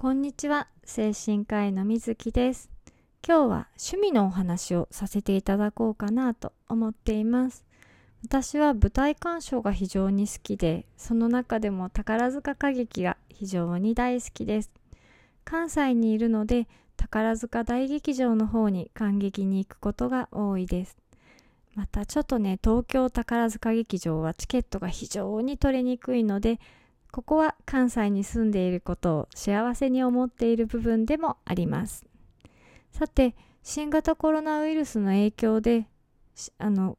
こんにちは。精神科医の水木です。今日は趣味のお話をさせていただこうかなと思っています。私は舞台鑑賞が非常に好きでその中でも宝塚歌劇が非常に大好きです。関西にいるので宝塚大劇場の方に観劇に行くことが多いです。またちょっとね東京宝塚劇場はチケットが非常に取れにくいのでここは関西に住んでいることを幸せに思っている部分でもあります。さて新型コロナウイルスの影響であの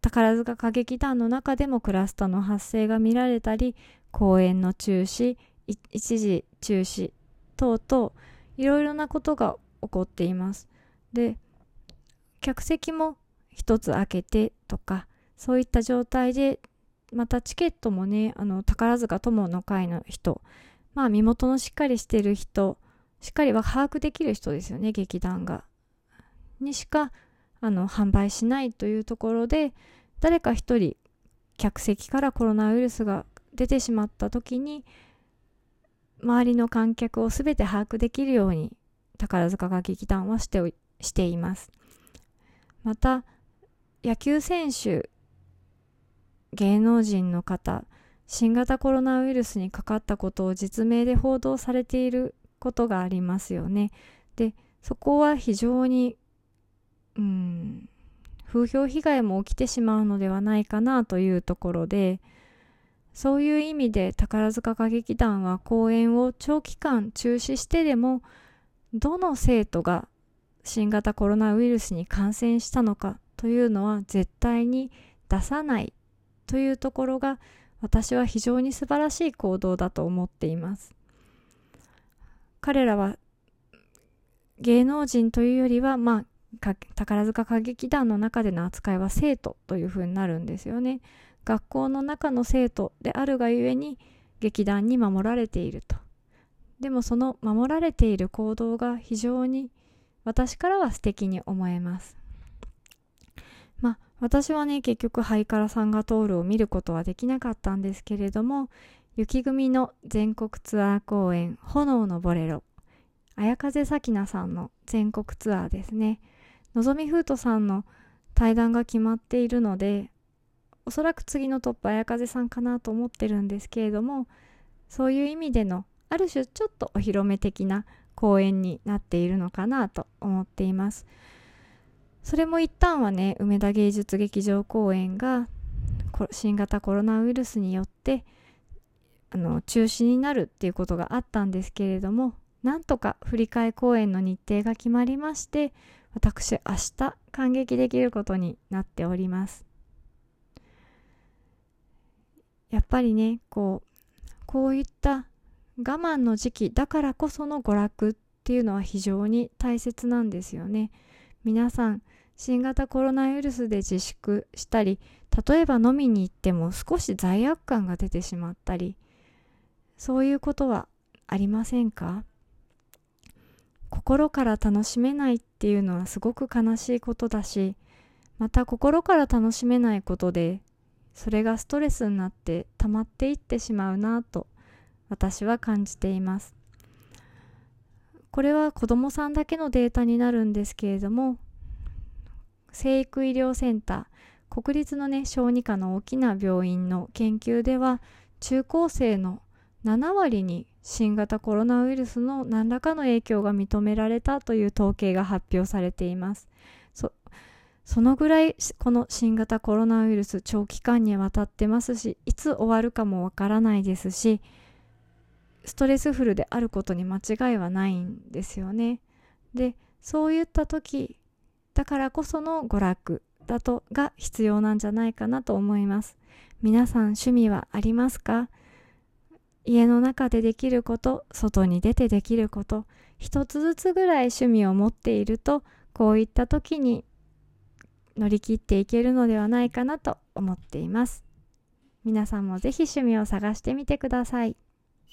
宝塚歌劇団の中でもクラスターの発生が見られたり公演の中止一時中止等々いろいろなことが起こっています。で客席も一つ開けてとかそういった状態でまたチケットもねあの宝塚友の会の人まあ身元のしっかりしてる人しっかりは把握できる人ですよね劇団が。にしかあの販売しないというところで誰か一人客席からコロナウイルスが出てしまった時に周りの観客を全て把握できるように宝塚歌劇団はしてしています。また野球選手芸能人の方新型コロナウイルスにかかったことを実名で報道されていることがありますよね。でそこは非常にうん風評被害も起きてしまうのではないかなというところでそういう意味で宝塚歌劇団は公演を長期間中止してでもどの生徒が新型コロナウイルスに感染したのかというのは絶対に出さないというところが私は非常に素晴らしい行動だと思っています。彼らは芸能人というよりはまあ宝塚歌劇団の中での扱いは生徒というふうになるんですよね。学校の中の生徒であるがゆえに劇団に守られていると。でもその守られている行動が非常に私からは素敵に思えます。まあ私はね結局ハイカラさんが通るを見ることはできなかったんですけれども雪組の全国ツアー公演「炎のボレロ」綾風咲菜さんの全国ツアーですねのぞみふうとさんの対談が決まっているのでおそらく次のトップ綾風さんかなと思ってるんですけれどもそういう意味でのある種ちょっとお披露目的な公演になっているのかなと思っています。それも一旦はね梅田芸術劇場公演が新型コロナウイルスによってあの中止になるっていうことがあったんですけれどもなんとか振り替え公演の日程が決まりまして私明日感激できることになっております。やっぱりねこうこういった我慢の時期だからこその娯楽っていうのは非常に大切なんですよね。皆さん新型コロナウイルスで自粛したり例えば飲みに行っても少し罪悪感が出てしまったりそういうことはありませんか？心から楽しめないっていうのはすごく悲しいことだしまた心から楽しめないことでそれがストレスになって溜まっていってしまうなと私は感じています。これは子どもさんだけのデータになるんですけれども生育医療センター国立のね小児科の大きな病院の研究では中高生の7割に新型コロナウイルスの何らかの影響が認められたという統計が発表されています。そそのぐらいこの新型コロナウイルス長期間にわたってますしいつ終わるかもわからないですしストレスフルであることに間違いはないんですよね。でそういった時だからこその娯楽だとが必要なんじゃないかなと思います。皆さん趣味はありますか？家の中でできること外に出てできること一つずつぐらい趣味を持っているとこういった時に乗り切っていけるのではないかなと思っています。皆さんもぜひ趣味を探してみてください。